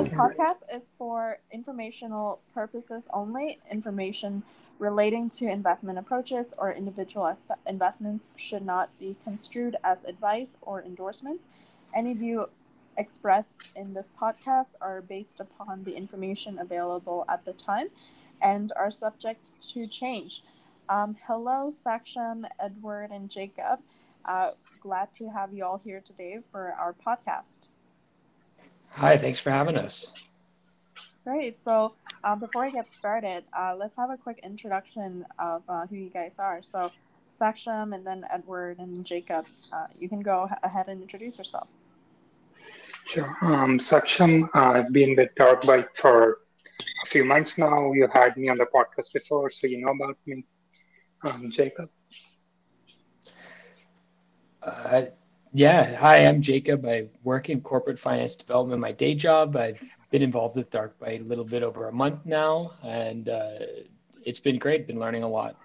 This podcast is for informational purposes only. Information relating to investment approaches or individual investments should not be construed as advice or endorsements. Any view expressed in this podcast are based upon the information available at the time and are subject to change. Um, hello, Saksham, Edward, and Jacob. Uh, glad to have you all here today for our podcast. Hi, thanks for having us. Great. So, um, before I get started, uh, let's have a quick introduction of uh, who you guys are. So, Saksham and then Edward and Jacob, uh, you can go ahead and introduce yourself. Sure. Um, Saksham, uh, I've been with Darkbyte for a few months now. You had me on the podcast before, so you know about me. Um, Jacob. Uh, yeah, hi, I'm Jacob. I work in corporate finance development, my day job. I've been involved with Darkbyte a little bit over a month now, and uh, it's been great. Been learning a lot.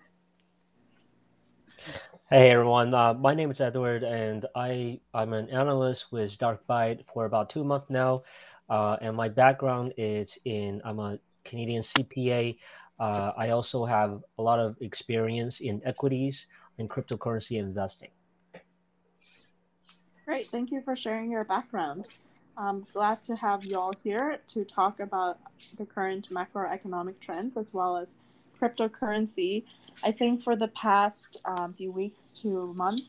Hey everyone, uh, my name is Edward, and I I'm an analyst with Darkbyte for about two months now, uh, and my background is in I'm a Canadian CPA. Uh, I also have a lot of experience in equities and cryptocurrency investing. Great. Thank you for sharing your background. I'm glad to have you all here to talk about the current macroeconomic trends as well as cryptocurrency. I think for the past um, few weeks to months,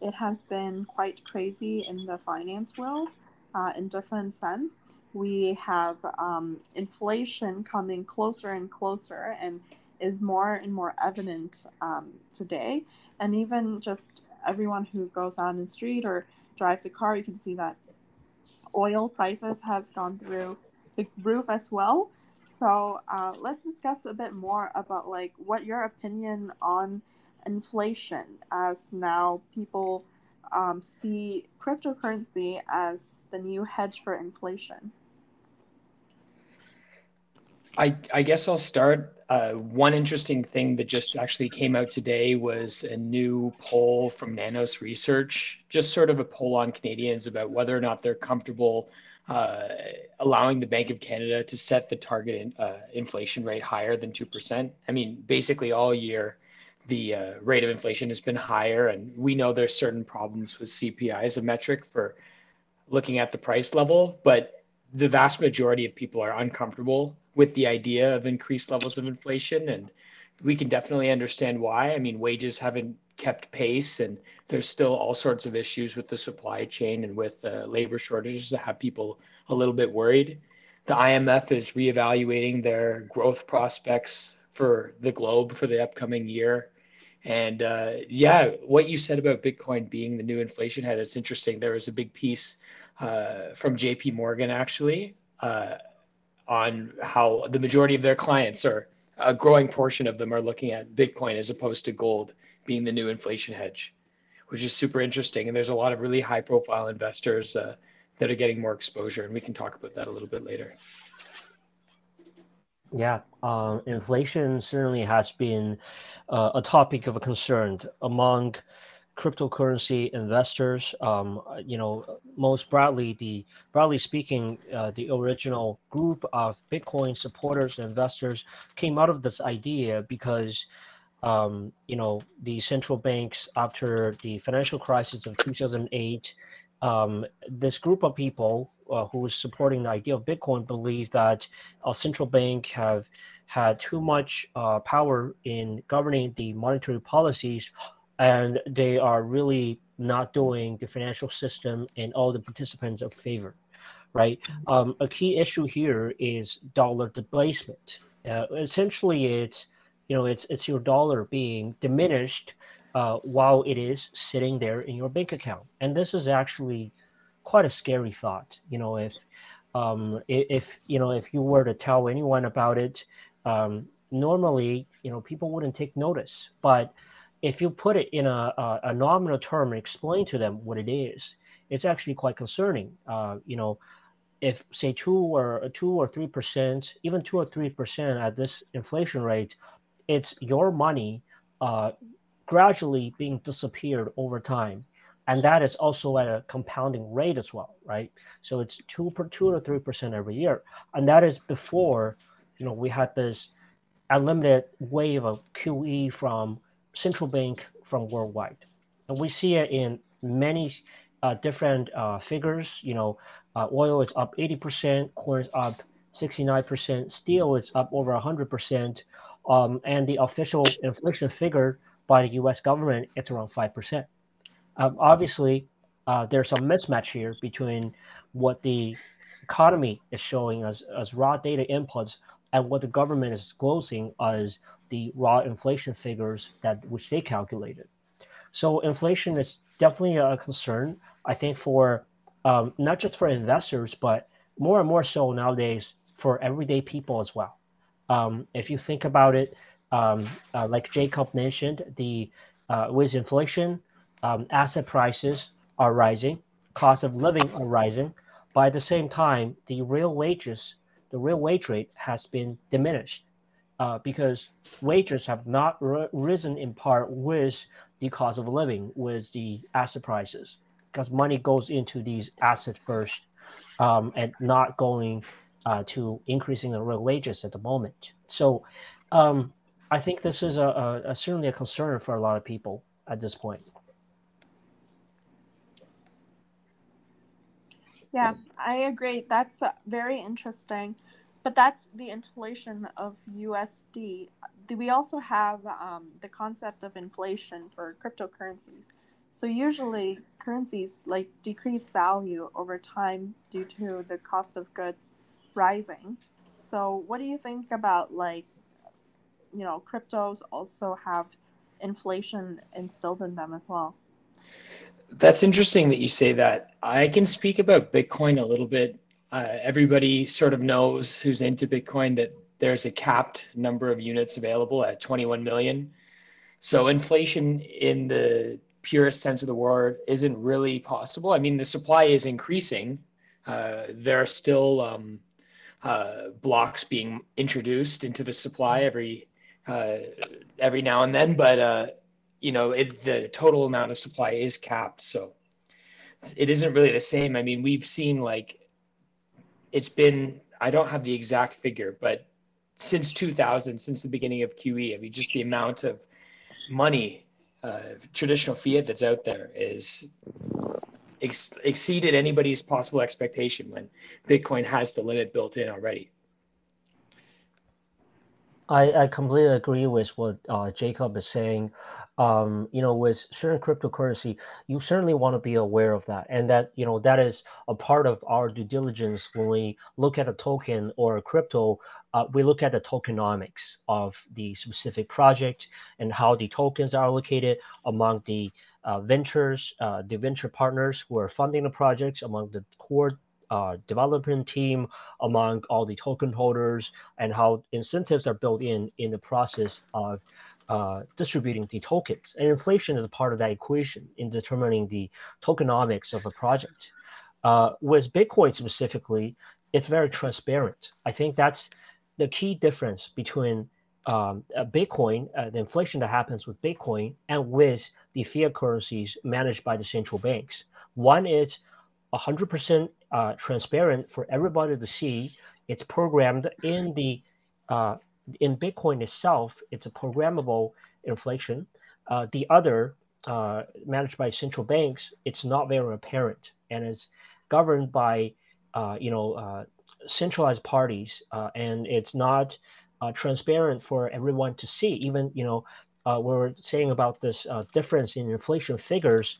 it has been quite crazy in the finance world uh, in different sense. We have um, inflation coming closer and closer and is more and more evident um, today. And even just everyone who goes out in the street or drives a car, you can see that oil prices has gone through the roof as well. So uh, let's discuss a bit more about like what your opinion on inflation as now people um, see cryptocurrency as the new hedge for inflation. I, I guess I'll start. Uh, one interesting thing that just actually came out today was a new poll from Nanos Research, just sort of a poll on Canadians about whether or not they're comfortable uh, allowing the Bank of Canada to set the target uh, inflation rate higher than 2%. I mean, basically all year, the uh, rate of inflation has been higher, and we know there's certain problems with CPI as a metric for looking at the price level, but the vast majority of people are uncomfortable with the idea of increased levels of inflation and we can definitely understand why. I mean wages haven't kept pace and there's still all sorts of issues with the supply chain and with uh, labor shortages that have people a little bit worried. The imf is reevaluating their growth prospects for the globe for the upcoming year. And uh, yeah what you said about bitcoin being the new inflation head is interesting. There was a big piece uh, from jp morgan actually uh, on how the majority of their clients or a growing portion of them are looking at Bitcoin as opposed to gold being the new inflation hedge, which is super interesting. And there's a lot of really high profile investors uh, that are getting more exposure. And we can talk about that a little bit later. Yeah, um, inflation certainly has been uh, a topic of concern among cryptocurrency investors. Um, you know, most broadly, the broadly speaking, uh, the original group of Bitcoin supporters and investors came out of this idea because, um, you know, the central banks after the financial crisis of 2008, um, this group of people uh, who was supporting the idea of Bitcoin believed that a central bank have had too much uh, power in governing the monetary policies and they are really not doing the financial system and all the participants a favor, right? Um, a key issue here is dollar displacement. Uh, essentially, it's you know it's it's your dollar being diminished uh, while it is sitting there in your bank account, and this is actually quite a scary thought. You know, if um, if, you know if you were to tell anyone about it, um, normally you know people wouldn't take notice, but if you put it in a, a, a, nominal term and explain to them what it is, it's actually quite concerning. Uh, you know, if say two or two or three percent, even two or three percent at this inflation rate, it's your money uh, gradually being disappeared over time. and that is also at a compounding rate as well, right? So it's two per two to three percent every year, and that is before, you know, we had this unlimited wave of QE from central bank from worldwide, and we see it in many uh, different uh, figures. You know, uh, oil is up eighty percent, corn is up sixty nine percent, steel is up over hundred percent, um, and the official inflation figure by the U.S. government it's around five percent. Um, obviously, uh, there's a mismatch here between what the economy is showing as, as raw data inputs and what the government is disclosing as the raw inflation figures that which they calculated. So inflation is definitely a concern. I think for um, not just for investors, but more and more so nowadays for everyday people as well. Um, if you think about it, um, uh, like Jacob mentioned, the uh, with inflation, um, asset prices are rising, cost of living are rising. But at the same time, the real wages, the real wage rate has been diminished uh, because wages have not risen in part with the cost of living, with the asset prices, because money goes into these assets first um, and not going uh, to increasing the real wages at the moment. So um, I think this is a, a, a certainly a concern for a lot of people at this point. Yeah, I agree. That's uh, very interesting. But that's the inflation of USD. We also have um, the concept of inflation for cryptocurrencies? So usually currencies like decrease value over time due to the cost of goods rising. So what do you think about like you know cryptos also have inflation instilled in them as well? That's interesting that you say that. I can speak about Bitcoin a little bit. Uh, everybody sort of knows who's into Bitcoin that there's a capped number of units available at 21 million. So inflation in the purest sense of the word isn't really possible. I mean, the supply is increasing. Uh, there are still um, uh, blocks being introduced into the supply every uh, every now and then, but uh, you know, it, the total amount of supply is capped. So it isn't really the same. I mean, we've seen like it's been, I don't have the exact figure, but since 2000, since the beginning of QE, I mean, just the amount of money, uh, traditional fiat that's out there is ex- exceeded anybody's possible expectation when Bitcoin has the limit built in already. I, I completely agree with what uh, Jacob is saying um, you know, with certain cryptocurrency, you certainly want to be aware of that. And that, you know, that is a part of our due diligence when we look at a token or a crypto, uh, we look at the tokenomics of the specific project and how the tokens are allocated among the uh, ventures, uh, the venture partners who are funding the projects, among the core uh, development team, among all the token holders, and how incentives are built in in the process of uh, distributing the tokens. And inflation is a part of that equation in determining the tokenomics of a project. Uh, with Bitcoin specifically, it's very transparent. I think that's the key difference between um, Bitcoin, uh, the inflation that happens with Bitcoin, and with the fiat currencies managed by the central banks. One is 100% uh, transparent for everybody to see. It's programmed in the uh, in Bitcoin itself, it's a programmable inflation. Uh, the other, uh, managed by central banks, it's not very apparent and is governed by, uh, you know, uh, centralized parties, uh, and it's not uh, transparent for everyone to see. Even, you know, we're saying about this difference in inflation figures.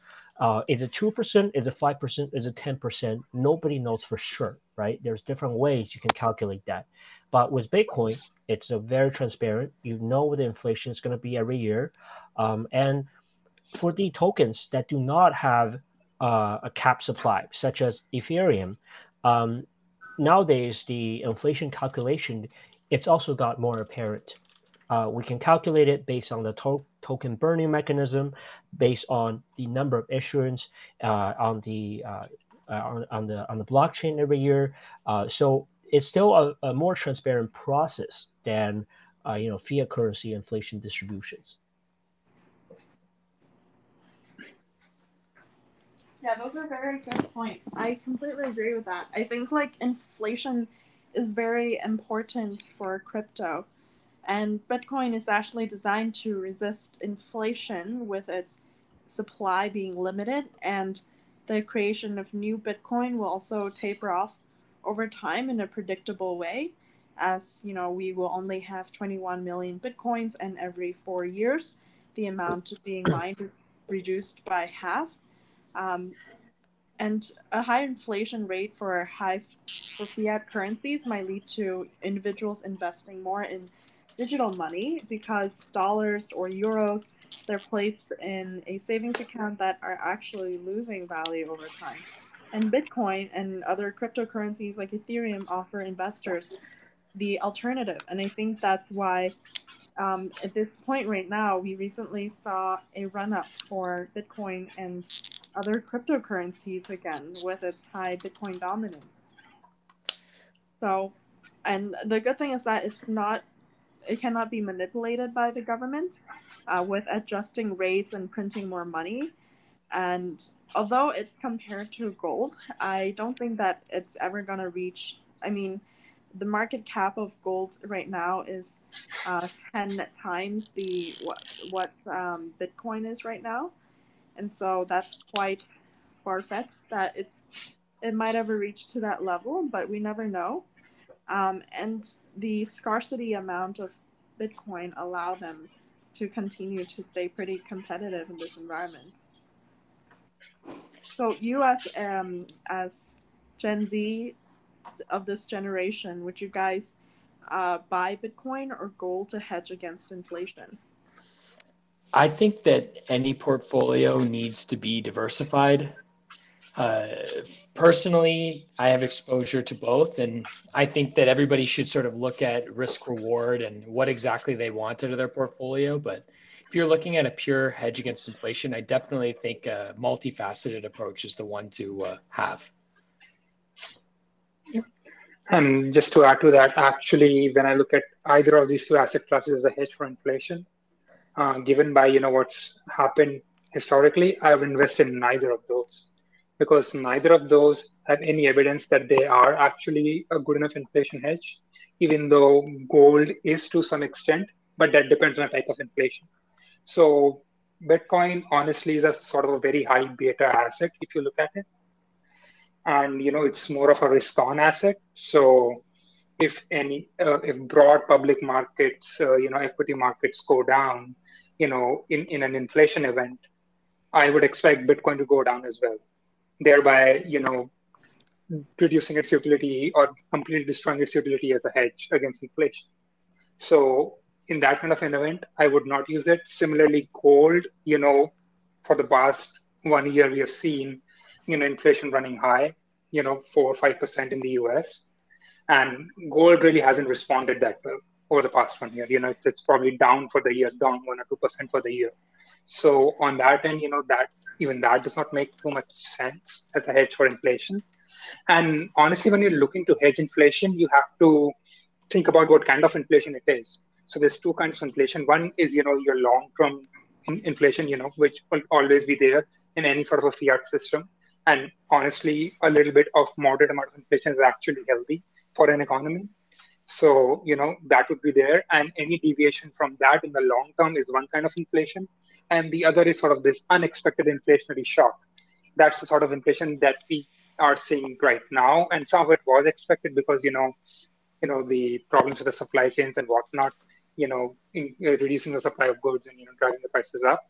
is it two percent? Is it five percent? Is it ten percent? Nobody knows for sure, right? There's different ways you can calculate that. But with Bitcoin, it's a very transparent. You know what the inflation is going to be every year. Um, and for the tokens that do not have uh, a cap supply, such as Ethereum, um, nowadays the inflation calculation it's also got more apparent. Uh, we can calculate it based on the to- token burning mechanism, based on the number of issuance uh, on the uh, uh, on, on, the on the blockchain every year. Uh, so it's still a, a more transparent process than uh, you know fiat currency inflation distributions. Yeah, those are very good points. I completely agree with that. I think like inflation is very important for crypto. And Bitcoin is actually designed to resist inflation with its supply being limited and the creation of new Bitcoin will also taper off over time in a predictable way as you know we will only have 21 million bitcoins and every four years the amount being mined is reduced by half um, and a high inflation rate for high for fiat currencies might lead to individuals investing more in digital money because dollars or euros they're placed in a savings account that are actually losing value over time. And Bitcoin and other cryptocurrencies like Ethereum offer investors the alternative. And I think that's why um, at this point right now, we recently saw a run up for Bitcoin and other cryptocurrencies again with its high Bitcoin dominance. So, and the good thing is that it's not, it cannot be manipulated by the government uh, with adjusting rates and printing more money. And although it's compared to gold, I don't think that it's ever going to reach, I mean, the market cap of gold right now is uh, 10 times the what what um, Bitcoin is right now, and so that's quite far fetched. That it's it might ever reach to that level, but we never know. Um, and the scarcity amount of Bitcoin allow them to continue to stay pretty competitive in this environment. So you as um, as Gen Z of this generation, would you guys uh, buy Bitcoin or gold to hedge against inflation? I think that any portfolio needs to be diversified. Uh, personally, I have exposure to both, and I think that everybody should sort of look at risk reward and what exactly they want out of their portfolio. But if you're looking at a pure hedge against inflation, I definitely think a multifaceted approach is the one to uh, have. And just to add to that, actually, when I look at either of these two asset classes as a hedge for inflation, uh, given by you know what's happened historically, I've invested in neither of those because neither of those have any evidence that they are actually a good enough inflation hedge, even though gold is to some extent, but that depends on the type of inflation. So Bitcoin honestly is a sort of a very high beta asset if you look at it. And you know it's more of a risk on asset. So if any uh, if broad public markets uh, you know equity markets go down you know in, in an inflation event i would expect bitcoin to go down as well thereby you know reducing its utility or completely destroying its utility as a hedge against inflation. So in that kind of an event i would not use it similarly gold you know for the past one year we have seen you know inflation running high, you know four or five percent in the U.S. And gold really hasn't responded that well over the past one year. You know, it's, it's probably down for the year, down one or two percent for the year. So on that end, you know that even that does not make too much sense as a hedge for inflation. And honestly, when you're looking to hedge inflation, you have to think about what kind of inflation it is. So there's two kinds of inflation. One is you know your long-term inflation, you know, which will always be there in any sort of a fiat system. And honestly, a little bit of moderate amount of inflation is actually healthy for an economy. So, you know, that would be there. And any deviation from that in the long term is one kind of inflation. And the other is sort of this unexpected inflationary shock. That's the sort of inflation that we are seeing right now. And some of it was expected because, you know, you know, the problems with the supply chains and whatnot, you know, in, uh, reducing the supply of goods and, you know, driving the prices up.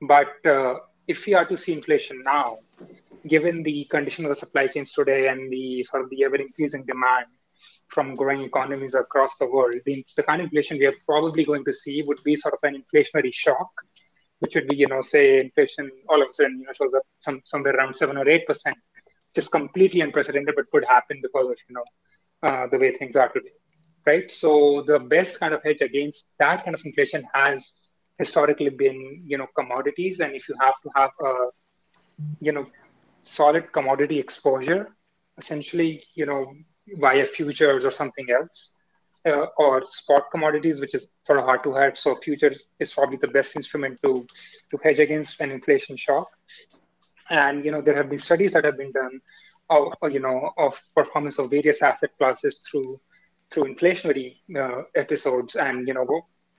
But uh, if we are to see inflation now, given the condition of the supply chains today and the sort of the ever increasing demand from growing economies across the world, the, the kind of inflation we are probably going to see would be sort of an inflationary shock, which would be, you know, say inflation all of a sudden, you know, shows up some, somewhere around seven or eight percent, just completely unprecedented, but could happen because of, you know, uh, the way things are today, right? So the best kind of hedge against that kind of inflation has historically been you know commodities. And if you have to have a you know solid commodity exposure essentially you know via futures or something else uh, or spot commodities which is sort of hard to hedge. So futures is probably the best instrument to to hedge against an inflation shock. And you know there have been studies that have been done of you know of performance of various asset classes through through inflationary uh, episodes, and you know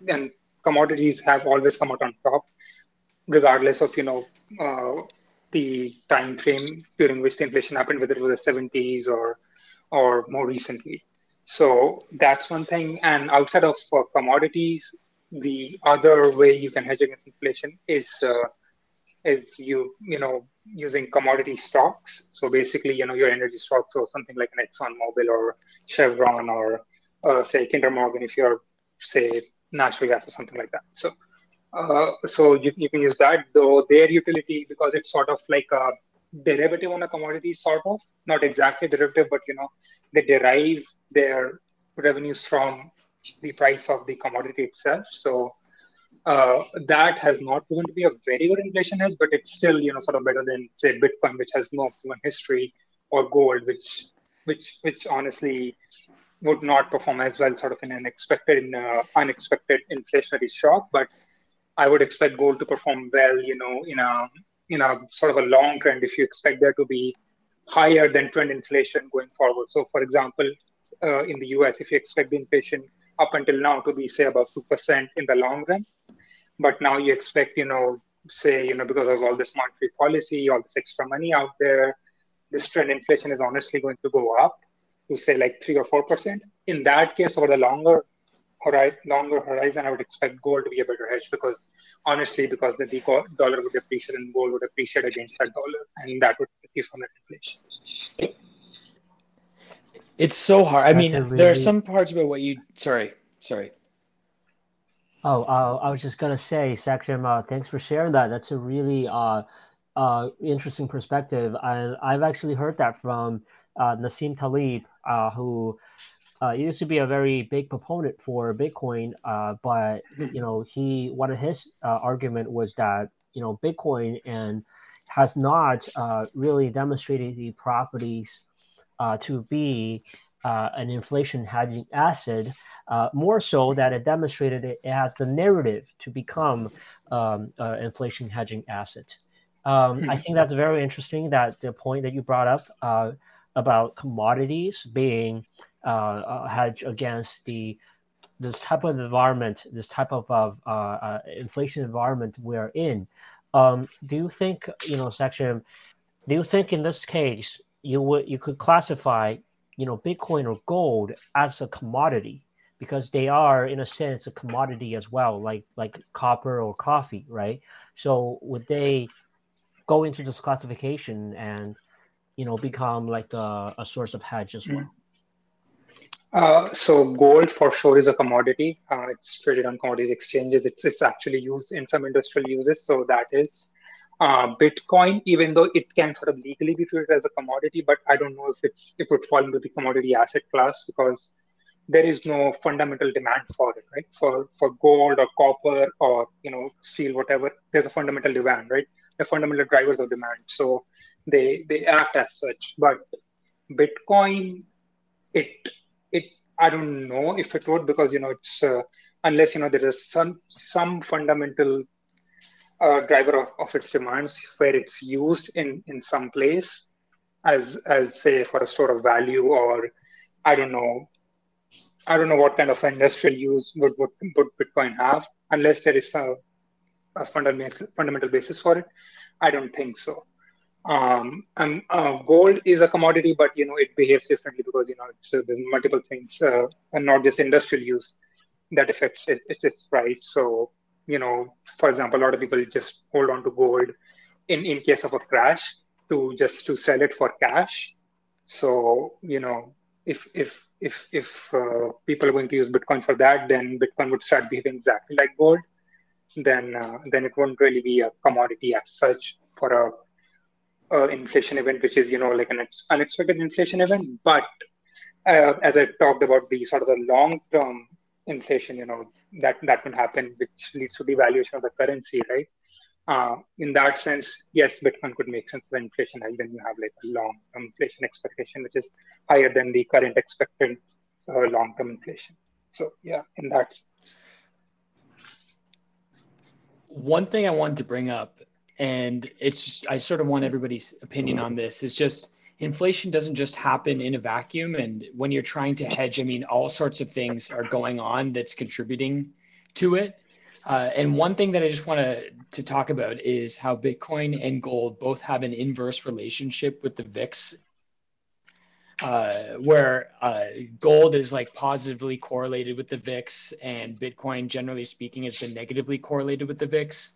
and commodities have always come out on top, regardless of you know uh, the time frame during which the inflation happened, whether it was the 70s or or more recently. So that's one thing. And outside of uh, commodities, the other way you can hedge against inflation is uh, is you you know using commodity stocks. So basically, you know your energy stocks, or something like an Exxon Mobil or Chevron or uh, say Kinder Morgan, if you're say natural gas or something like that. So uh, so you, you can use that, though their utility, because it's sort of like a derivative on a commodity, sort of, not exactly derivative, but you know, they derive their revenues from the price of the commodity itself. So uh, that has not proven to be a very good inflation hedge, but it's still, you know, sort of better than say Bitcoin, which has no proven history, or gold, which, which, which honestly would not perform as well, sort of in an expected, in, uh, unexpected inflationary shock. But I would expect gold to perform well, you know, in a in a sort of a long trend if you expect there to be higher than trend inflation going forward. So, for example, uh, in the US, if you expect the inflation up until now to be say about two percent in the long run, but now you expect, you know, say, you know, because of all this monetary policy, all this extra money out there, this trend inflation is honestly going to go up to say like three or four percent. In that case, over the longer horizon, longer horizon, I would expect gold to be a better hedge because honestly, because the dollar would appreciate and gold would appreciate against that dollar, and that would keep from that inflation. It's so hard. I That's mean, really... there are some parts about what you. Sorry, sorry. Oh, uh, I was just gonna say, Saksham, uh, thanks for sharing that. That's a really uh, uh, interesting perspective, and I've actually heard that from uh, Nassim Taleb, uh, who uh, used to be a very big proponent for Bitcoin, uh, but hmm. you know he one of his uh, argument was that you know Bitcoin and has not uh, really demonstrated the properties uh, to be uh, an inflation hedging asset. more so that it demonstrated it, has the narrative to become um, inflation hedging asset. Um, I hmm. think that's very interesting. That the point that you brought up about commodities being uh, hedge against the this type of environment, this type of uh, uh, inflation environment we're in. Um, do you think, you know, Saksham? Do you think in this case you would you could classify, you know, Bitcoin or gold as a commodity because they are in a sense a commodity as well, like like copper or coffee, right? So would they go into this classification and you know become like a, a source of hedge as well? Uh, so gold for sure is a commodity. Uh, it's traded on commodities exchanges. It's, it's actually used in some industrial uses. So that is uh, Bitcoin, even though it can sort of legally be treated as a commodity, but I don't know if it's it would fall into the commodity asset class because there is no fundamental demand for it, right? For for gold or copper or you know steel, whatever, there's a fundamental demand, right? The fundamental drivers of demand. So they they act as such. But Bitcoin, it it I don't know if it would because you know it's uh, unless you know there is some some fundamental uh, driver of, of its demands where it's used in in some place as as say for a store of value or I don't know I don't know what kind of industrial use would would, would Bitcoin have unless there is a, a fundamental fundamental basis for it. I don't think so. Um, and uh, gold is a commodity, but you know it behaves differently because you know uh, there's multiple things, uh, and not just industrial use that affects it, its, its price. So you know, for example, a lot of people just hold on to gold in in case of a crash to just to sell it for cash. So you know, if if if if uh, people are going to use Bitcoin for that, then Bitcoin would start behaving exactly like gold. Then uh, then it won't really be a commodity as such for a inflation event, which is you know like an unexpected inflation event. But uh, as I talked about the sort of the long term inflation, you know that that can happen, which leads to devaluation of the currency, right? Uh, in that sense, yes, Bitcoin could make sense for inflation when you have like a long term inflation expectation, which is higher than the current expected uh, long term inflation. So yeah, in that. One thing I wanted to bring up and it's just I sort of want everybody's opinion on this. Is just inflation doesn't just happen in a vacuum, and when you're trying to hedge, I mean, all sorts of things are going on that's contributing to it. Uh, and one thing that I just want to to talk about is how Bitcoin and gold both have an inverse relationship with the VIX uh, where uh, gold is like positively correlated with the VIX, and Bitcoin, generally speaking, has been negatively correlated with the VIX.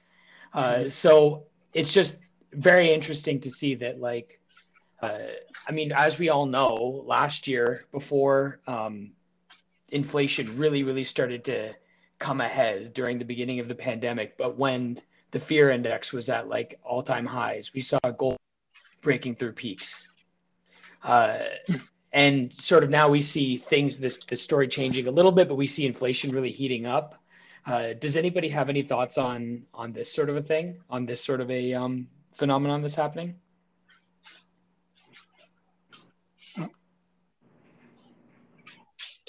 Uh, mm-hmm. So it's just very interesting to see that, like, uh, I mean, as we all know, last year before um, inflation really, really started to come ahead during the beginning of the pandemic, but when the fear index was at like all-time highs, we saw gold breaking through peaks uh, and sort of now we see things this the story changing a little bit, but we see inflation really heating up. Uh, does anybody have any thoughts on on this sort of a thing, on this sort of a um, phenomenon that's happening?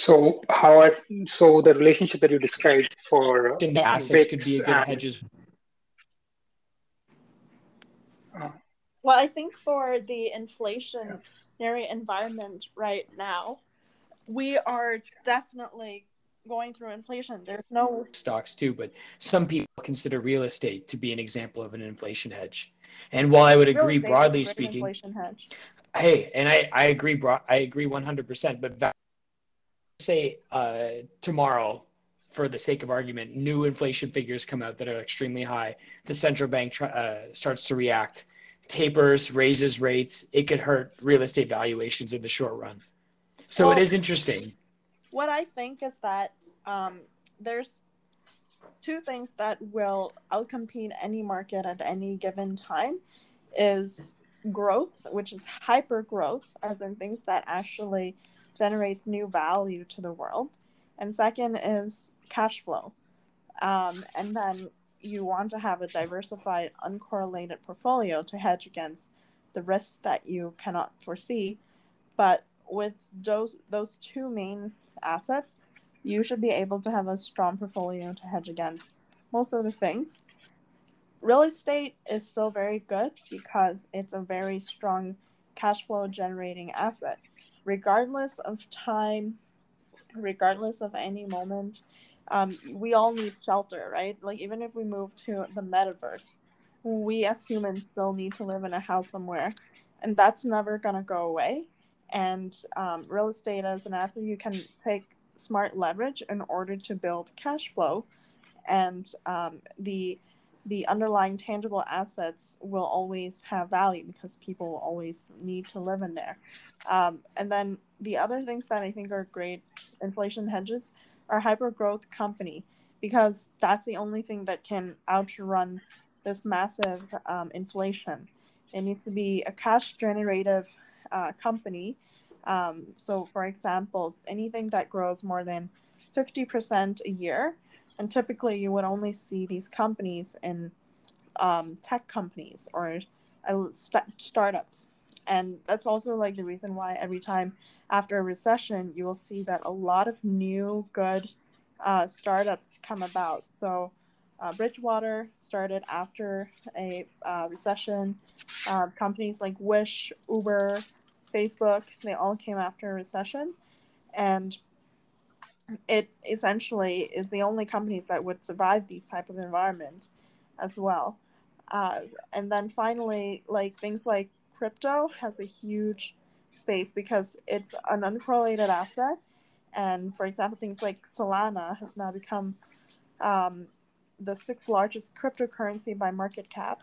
So how I, so the relationship that you described for the assets could be a good hedges. Uh. Well, I think for the inflation environment right now, we are definitely going through inflation. There's no stocks too, but some people consider real estate to be an example of an inflation hedge. And while I would agree broadly speaking, inflation hedge. hey, and I, I agree, bro, I agree 100%, but say uh, tomorrow, for the sake of argument, new inflation figures come out that are extremely high. The central bank uh, starts to react tapers, raises rates, it could hurt real estate valuations in the short run. So well, it is interesting. What I think is that um, there's two things that will outcompete any market at any given time is growth, which is hyper growth, as in things that actually generates new value to the world. And second is cash flow. Um, and then you want to have a diversified, uncorrelated portfolio to hedge against the risks that you cannot foresee. But with those those two main assets, you should be able to have a strong portfolio to hedge against most of the things. Real estate is still very good because it's a very strong cash flow generating asset. Regardless of time, regardless of any moment, um, we all need shelter, right? Like even if we move to the metaverse, we as humans still need to live in a house somewhere, and that's never gonna go away. And um, real estate as an asset, you can take smart leverage in order to build cash flow, and um, the the underlying tangible assets will always have value because people will always need to live in there. Um, and then the other things that I think are great inflation hedges are hyper growth company because that's the only thing that can outrun this massive um, inflation. It needs to be a cash generative uh, company. Um, so, for example, anything that grows more than 50% a year, and typically you would only see these companies in um, tech companies or uh, st- startups. And that's also like the reason why every time after a recession, you will see that a lot of new good uh, startups come about. So, uh, Bridgewater started after a uh, recession. Uh, companies like Wish, Uber, Facebook, they all came after a recession. And it essentially is the only companies that would survive these type of environment as well. Uh, and then finally, like things like crypto has a huge space because it's an uncorrelated asset. And for example, things like Solana has now become um, the sixth largest cryptocurrency by market cap,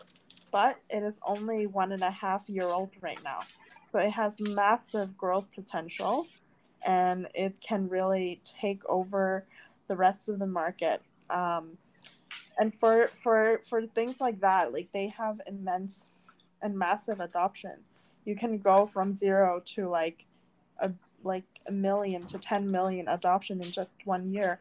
but it is only one and a half year old right now. So it has massive growth potential and it can really take over the rest of the market. Um, and for for for things like that, like they have immense and massive adoption. You can go from zero to like a like a million to 10 million adoption in just one year.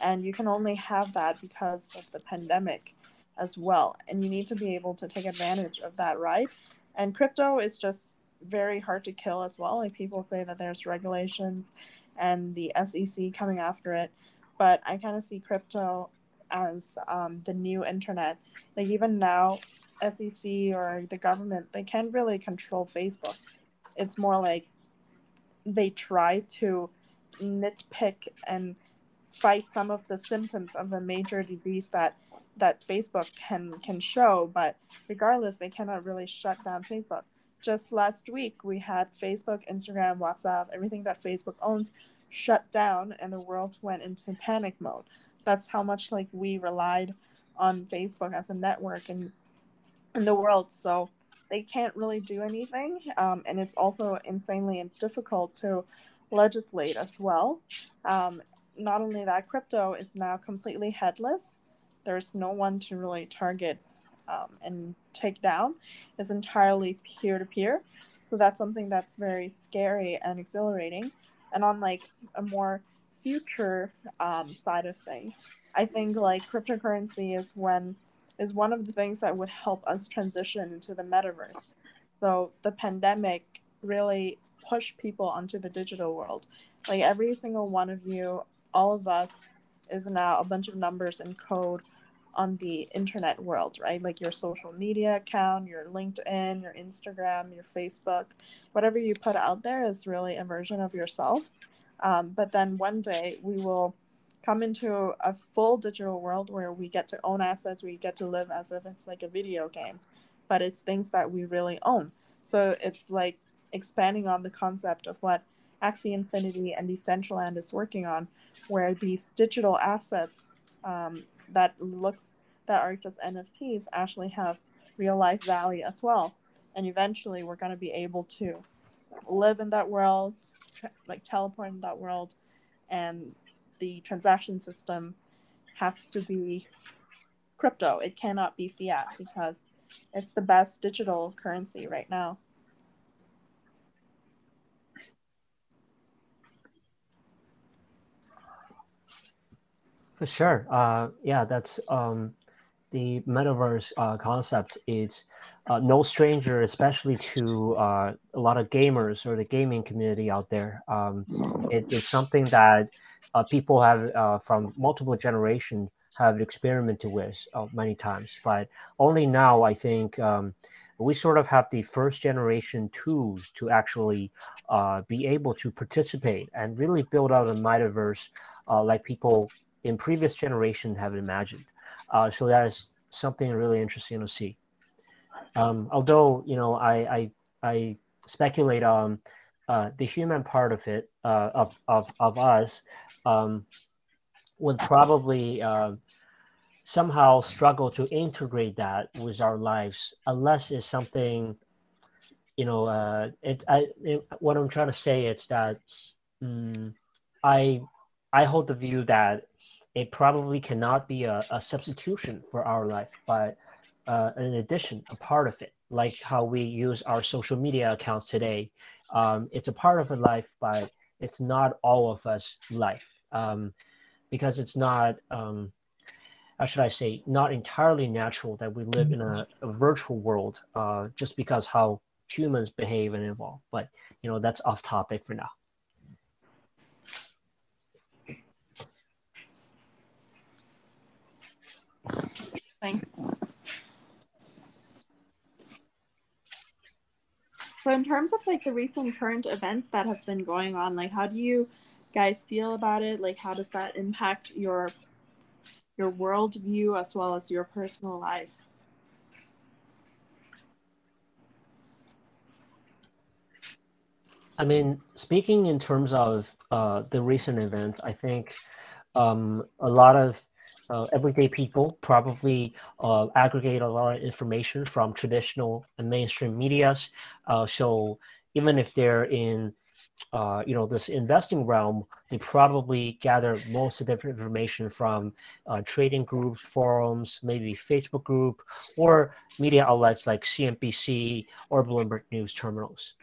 And you can only have that because of the pandemic as well. And you need to be able to take advantage of that right. And crypto is just very hard to kill as well. Like people say that there's regulations and the SEC coming after it. But I kind of see crypto as um, the new internet. Like even now, SEC or the government, they can't really control Facebook. It's more like they try to nitpick and fight some of the symptoms of a major disease that that Facebook can can show, but regardless, they cannot really shut down Facebook. Just last week, we had Facebook, Instagram, WhatsApp, everything that Facebook owns shut down, and the world went into panic mode. That's how much like we relied on Facebook as a network and in the world. So they can't really do anything, um, and it's also insanely difficult to legislate as well. Um, not only that, crypto is now completely headless. There's no one to really target um, and take down. is entirely peer to peer. So that's something that's very scary and exhilarating. And on like a more future um, side of things, I think like cryptocurrency is when is one of the things that would help us transition into the metaverse. So the pandemic really pushed people onto the digital world. Like every single one of you, all of us, is now a bunch of numbers and code on the internet world, right? Like your social media account, your LinkedIn, your Instagram, your Facebook, whatever you put out there is really a version of yourself. Um, but then one day we will come into a full digital world where we get to own assets, we get to live as if it's like a video game, but it's things that we really own. So it's like expanding on the concept of what Axie Infinity and Decentraland is working on, where these digital assets um, that looks that are just NFTs actually have real life value as well. And eventually, we're going to be able to live in that world, tra- like teleport in that world, and the transaction system has to be crypto. It cannot be fiat because it's the best digital currency right now. Sure. Uh, yeah, that's um, the metaverse uh, concept is uh, no stranger, especially to uh, a lot of gamers or the gaming community out there. Um, it, it's something that uh, people have uh, from multiple generations have experimented with uh, many times, but only now I think um, we sort of have the first generation tools to actually be able to participate and really build out a metaverse like people in previous generation have imagined. Uh, so that is something really interesting to see. Um, although you know, I I, I speculate on uh, the human part of it uh, of, of of us um, would probably uh, somehow struggle to integrate that with our lives unless it's something you know uh, it, I, it, what i'm trying to say is that um, i i hold the view that it probably cannot be a, a substitution for our life, but uh, an addition, a part of it, like how we use our social media accounts today. Um, it's a part of a life, but it's not all of us life um, because it's not, um, how should I say, not entirely natural that we live in a, a virtual world uh, just because how humans behave and evolve. But, you know, that's off topic for now. So in terms of like the recent current events that have been going on, like how do you guys feel about it? Like how does that impact your your worldview as well as your personal life? I mean, speaking in terms of uh, the recent events, I think um, a lot of uh, everyday people probably uh, aggregate a lot of information from traditional and mainstream medias. Uh, so even if they're in, uh, you know, this investing realm, they probably gather most of the information from uh, trading groups, forums, maybe Facebook group, or media outlets like CNBC or Bloomberg News terminals.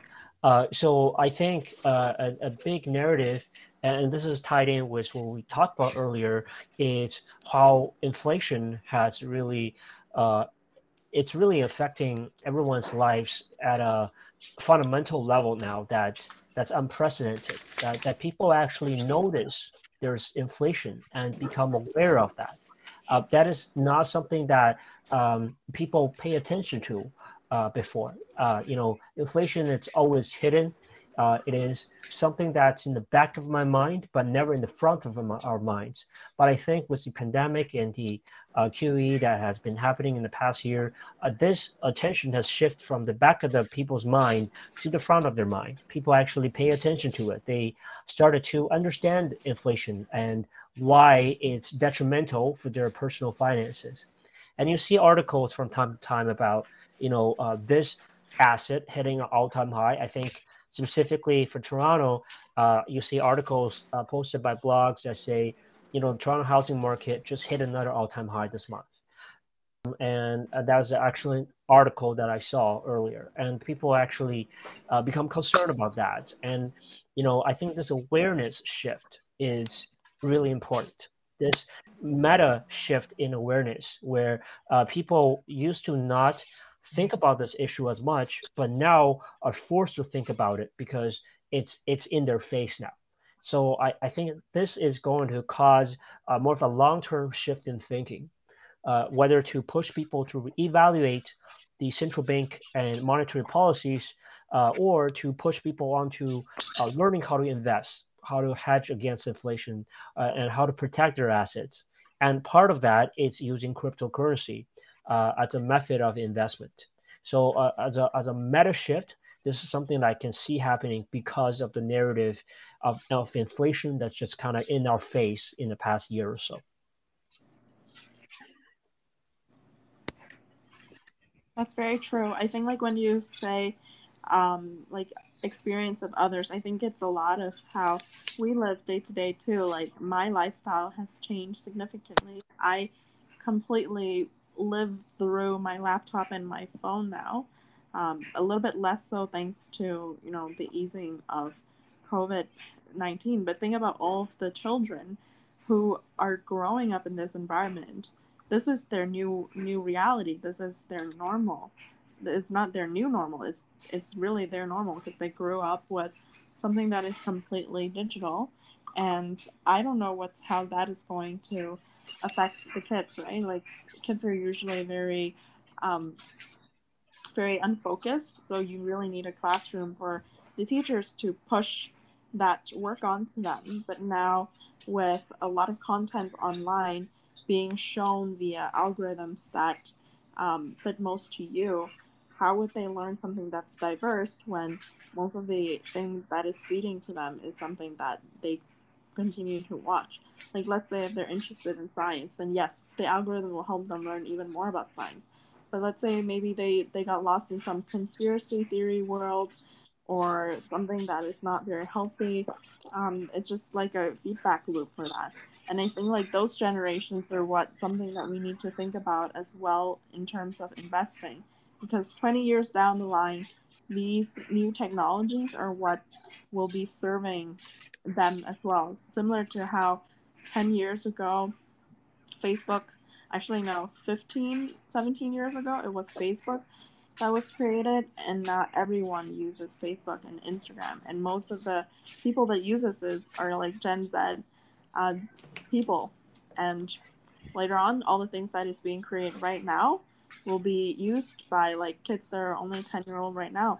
Uh, so I think a, a big narrative and this is tied in with what we talked about earlier, is how inflation has really, uh, it's really affecting everyone's lives at a fundamental level now that that's unprecedented. That that people actually notice there's inflation and become aware of that. Uh, that is not something that um, people pay attention to uh, before. Uh, you know, inflation it's always hidden. Uh, it is something that's in the back of my mind, but never in the front of our minds. But I think with the pandemic and the uh, QE that has been happening in the past year, uh, this attention has shifted from the back of the people's mind to the front of their mind. People actually pay attention to it. They started to understand inflation and why it's detrimental for their personal finances. And you see articles from time to time about, you know, uh, this asset hitting an all-time high. I think specifically for Toronto, uh, you see articles uh, posted by blogs that say, you know, the Toronto housing market just hit another all-time high this month. And uh, that was actually an article that I saw earlier, and people actually uh, become concerned about that. And you know, I think this awareness shift is really important. This meta shift in awareness, where uh, people used to not think about this issue as much, but now are forced to think about it because it's it's in their face now. So I, I think this is going to cause uh, more of a long-term shift in thinking, uh, whether to push people to evaluate the central bank and monetary policies, uh, or to push people onto uh, learning how to invest how to hedge against inflation, uh, and how to protect their assets. And part of that is using cryptocurrency uh, as a method of investment. So uh, as a as a meta shift, this is something that I can see happening because of the narrative of, of inflation that's just kind of in our face in the past year or so. That's very true. I think like when you say um, like experience of others. I think it's a lot of how we live day to day too. Like my lifestyle has changed significantly. I completely live through my laptop and my phone now. Um, a little bit less so thanks to you know the easing of COVID nineteen. But think about all of the children who are growing up in this environment. This is their new new reality. This is their normal it's not their new normal. It's it's really their normal because they grew up with something that is completely digital, and I don't know what's how that is going to affect the kids. Right, like kids are usually very um, very unfocused, so you really need a classroom for the teachers to push that work onto them. But now with a lot of content online being shown via algorithms that um, fit most to you, how would they learn something that's diverse when most of the things that is feeding to them is something that they continue to watch? Like, let's say if they're interested in science, then yes, the algorithm will help them learn even more about science. But let's say maybe they, they got lost in some conspiracy theory world or something that is not very healthy. Um, it's just like a feedback loop for that. And I think like those generations are what something that we need to think about as well in terms of investing because 20 years down the line, these new technologies are what will be serving them as well. Similar to how 10 years ago, Facebook, actually, no, 15, 17 years ago, it was Facebook that was created, and not everyone uses Facebook and Instagram. And most of the people that uses it are like Gen Z uh, people. And later on, all the things that is being created right now will be used by like kids that are only 10 year old right now.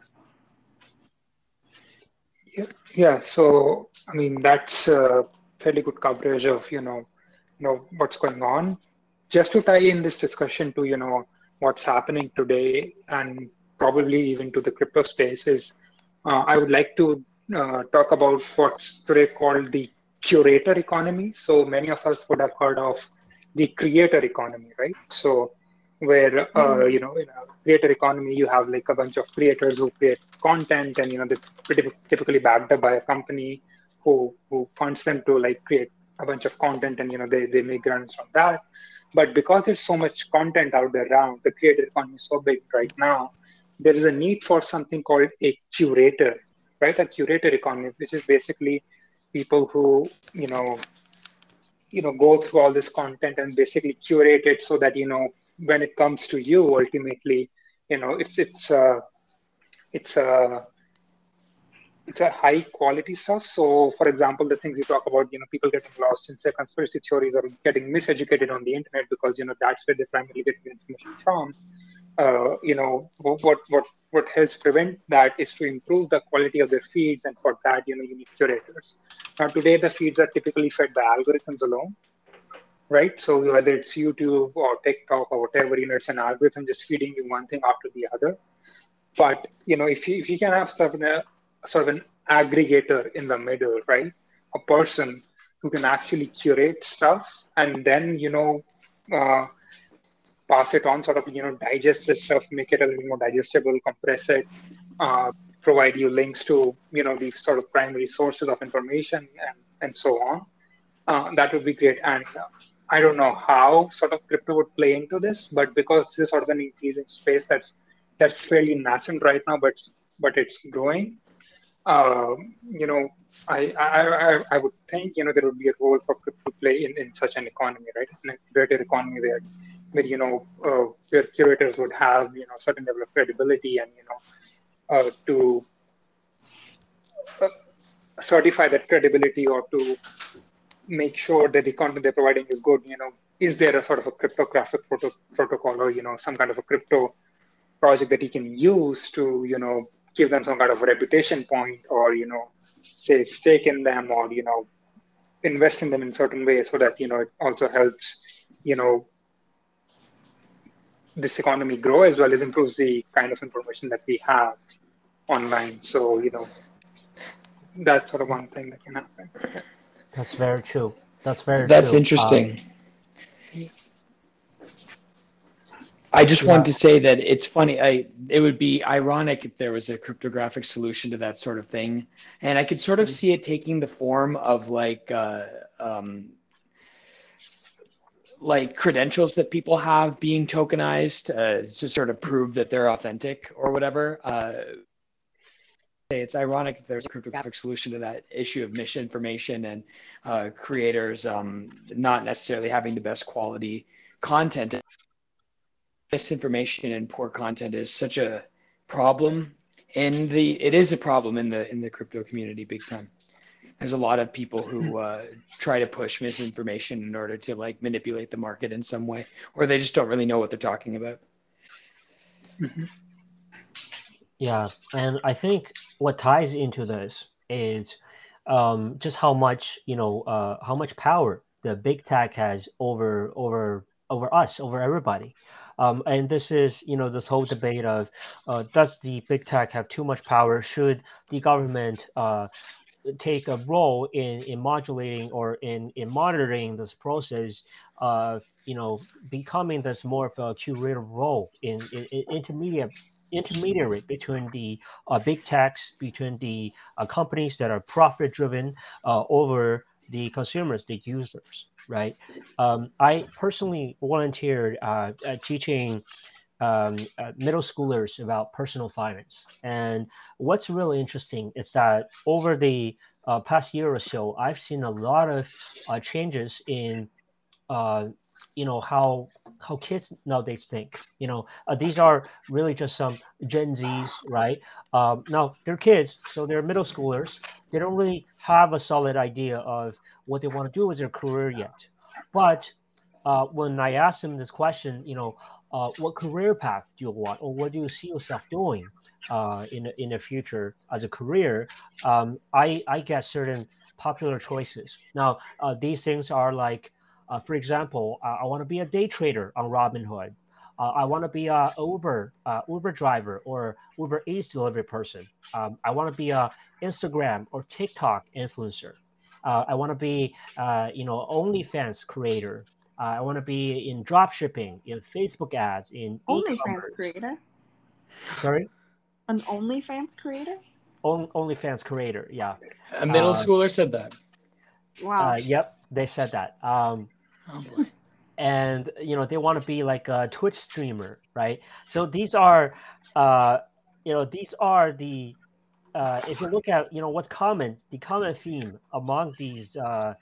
Yeah, yeah so i mean that's a fairly good coverage of you know you know what's going on. Just to tie in this discussion to you know what's happening today and probably even to the crypto space is uh, i would like to uh, talk about what's today called the curator economy. So many of us would have heard of the creator economy right? So where uh, mm-hmm. you know in a creator economy you have like a bunch of creators who create content and you know they're typically backed up by a company who who funds them to like create a bunch of content and you know they, they make runs from that but because there's so much content out there around the creator economy is so big right now there is a need for something called a curator right a curator economy which is basically people who you know you know go through all this content and basically curate it so that you know when it comes to you ultimately you know it's it's uh it's uh it's a high quality stuff. So, for example, the things you talk about, you know, people getting lost in say conspiracy theories or getting miseducated on the internet because you know that's where they primarily get information from. Uh, you know, what what what helps prevent that is to improve the quality of their feeds, and for that, you know, you need curators. Now, today the feeds are typically fed by algorithms alone, right? So whether it's YouTube or TikTok or whatever, you know, it's an algorithm just feeding you one thing after the other. But you know, if you if you can have sort of a sort of an aggregator in the middle, right? A person who can actually curate stuff and then you know uh, pass it on, sort of you know digest this stuff, make it a little more digestible, compress it, uh, provide you links to you know these sort of primary sources of information and and so on. Uh, that would be great. And I don't know how sort of crypto would play into this, but because this is sort of an increasing space that's that's fairly nascent right now, but but it's growing. Um, you know, I, I I would think you know there would be a role for crypto to play in, in such an economy, right? In a curated economy where where you know uh, where curators would have you know certain level of credibility and you know uh, to uh, certify that credibility or to make sure that the content they're providing is good. You know, is there a sort of a cryptographic proto- protocol or you know some kind of a crypto project that you can use to you know give them some kind of a reputation point or you know say stake in them or you know invest in them in certain ways so that you know it also helps you know this economy grow as well as improves the kind of information that we have online so you know that's sort of one thing that can happen that's very true that's very that's true. interesting um, I just yeah. wanted to say that it's funny. I it would be ironic if there was a cryptographic solution to that sort of thing, and I could sort of mm-hmm. see it taking the form of like uh, um, like credentials that people have being tokenized uh, to sort of prove that they're authentic or whatever. Uh, it's ironic if there's a cryptographic solution to that issue of misinformation and uh, creators um, not necessarily having the best quality content. Misinformation and poor content is such a problem in the it is a problem in the in the crypto community big time. There's a lot of people who uh, try to push misinformation in order to like manipulate the market in some way or they just don't really know what they're talking about. Mm-hmm. Yeah and i think what ties into this is um, just how much you know uh, how much power the big tech has over over over us over everybody um, and this is, you know, this whole debate of uh, does the big tech have too much power? Should the government uh, take a role in, in modulating or in, in monitoring this process of, you know, becoming this more of a curative role in, in, in intermediate intermediary between the uh, big techs, between the uh, companies that are profit driven uh, over the consumers, the users, right? Um, I personally volunteered uh, teaching um, uh, middle schoolers about personal finance. And what's really interesting is that over the past year or so, I've seen a lot of changes in uh, you know how how kids nowadays think you know uh, these are really just some gen z's right? Um, now they're kids so they're middle schoolers. They don't really have a solid idea of what they want to do with their career yet. But uh, when i ask them this question you know uh, what career path do you want or what do you see yourself doing uh, in, in the future as a career? Um, I, I get certain popular choices. Now uh, these things are like uh, for example, uh, I want to be a day trader on Robinhood. Uh, I want to be a Uber uh, Uber driver or Uber Eats delivery person. Um, I want to be a Instagram or TikTok influencer. Uh, I want to be, uh, you know, OnlyFans creator. I want to be in drop shipping, in Facebook ads, in OnlyFans creator. Sorry, an OnlyFans creator. On, OnlyFans creator, yeah. A middle schooler said that. Wow. yep, they said that. Um, Oh, and you know they want to be like a Twitch streamer, right? So these are, uh, you know, these are the. Uh, if you look at you know what's common, the common theme among these uh,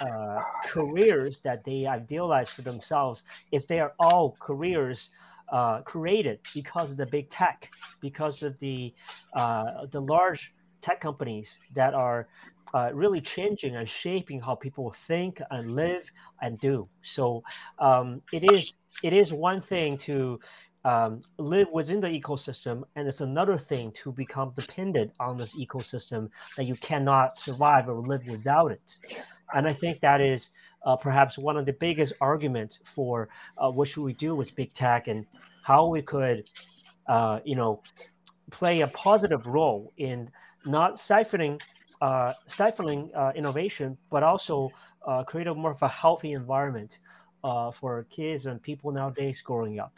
uh, careers that they idealize for themselves is they are all careers uh, created because of the big tech, because of the uh, the large tech companies that are uh, really changing and shaping how people think and live and do. So um, it is it is one thing to um, live within the ecosystem, and it's another thing to become dependent on this ecosystem that you cannot survive or live without it. And I think that is uh, perhaps one of the biggest arguments for uh, what should we do with big tech and how we could, uh, you know, play a positive role in not siphoning, uh, stifling uh, innovation, but also uh, create a more of a healthy environment for kids and people nowadays growing up.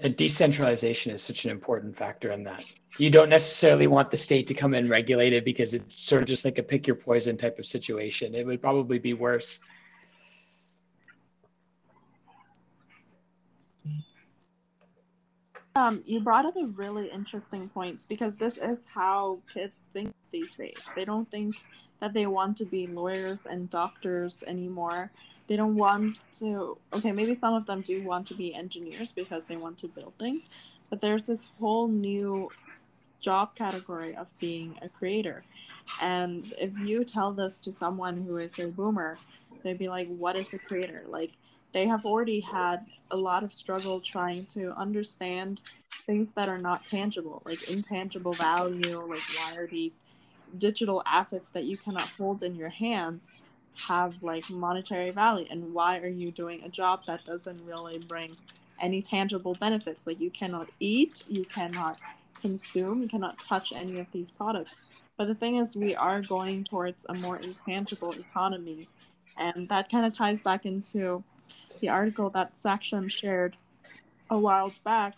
And decentralization is such an important factor in that. You don't necessarily want the state to come in regulate it because it's sort of just like a pick your poison type of situation. It would probably be worse. Um, you brought up a really interesting point because this is how kids think these days. They don't think that they want to be lawyers and doctors anymore. They don't want to okay maybe some of them do want to be engineers because they want to build things but there's this whole new job category of being a creator. And if you tell this to someone who is a boomer they'd be like what is a creator? Like they have already had a lot of struggle trying to understand things that are not tangible like intangible value like why are these digital assets that you cannot hold in your hands have like monetary value and why are you doing a job that doesn't really bring any tangible benefits? Like you cannot eat you cannot consume you cannot touch any of these products. But the thing is we are going towards a more intangible economy and that kind of ties back into the article that Saksham shared a while back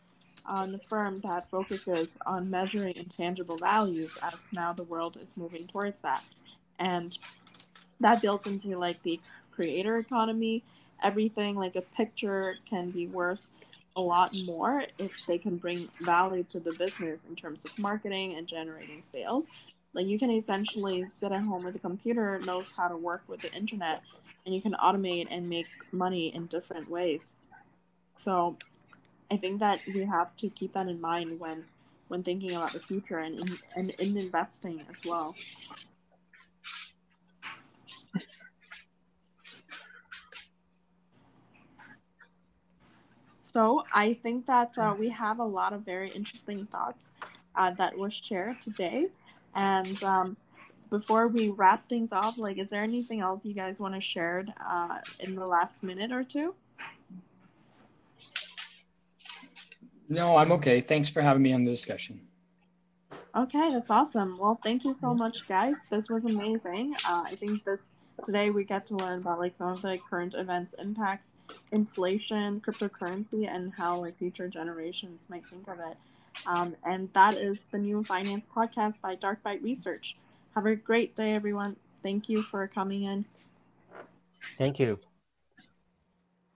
on the firm that focuses on measuring intangible values as now the world is moving towards that. And that builds into like the creator economy. Everything like a picture can be worth a lot more if they can bring value to the business in terms of marketing and generating sales. Like you can essentially sit at home with a computer knows how to work with the internet and you can automate and make money in different ways so i think that we have to keep that in mind when when thinking about the future and in, and in investing as well So I think that uh, we have a lot of very interesting thoughts uh, that were shared today. And um, before we wrap things off, like, is there anything else you guys want to share uh, in the last minute or two? No, I'm okay. Thanks for having me on the discussion. Okay, that's awesome. Well, thank you so much, guys. This was amazing. Uh, I think this today we get to learn about like some of the current events impacts inflation cryptocurrency and how like future generations might think of it um, and that is the new finance podcast by dark bite research have a great day everyone. Thank you for coming in. Thank you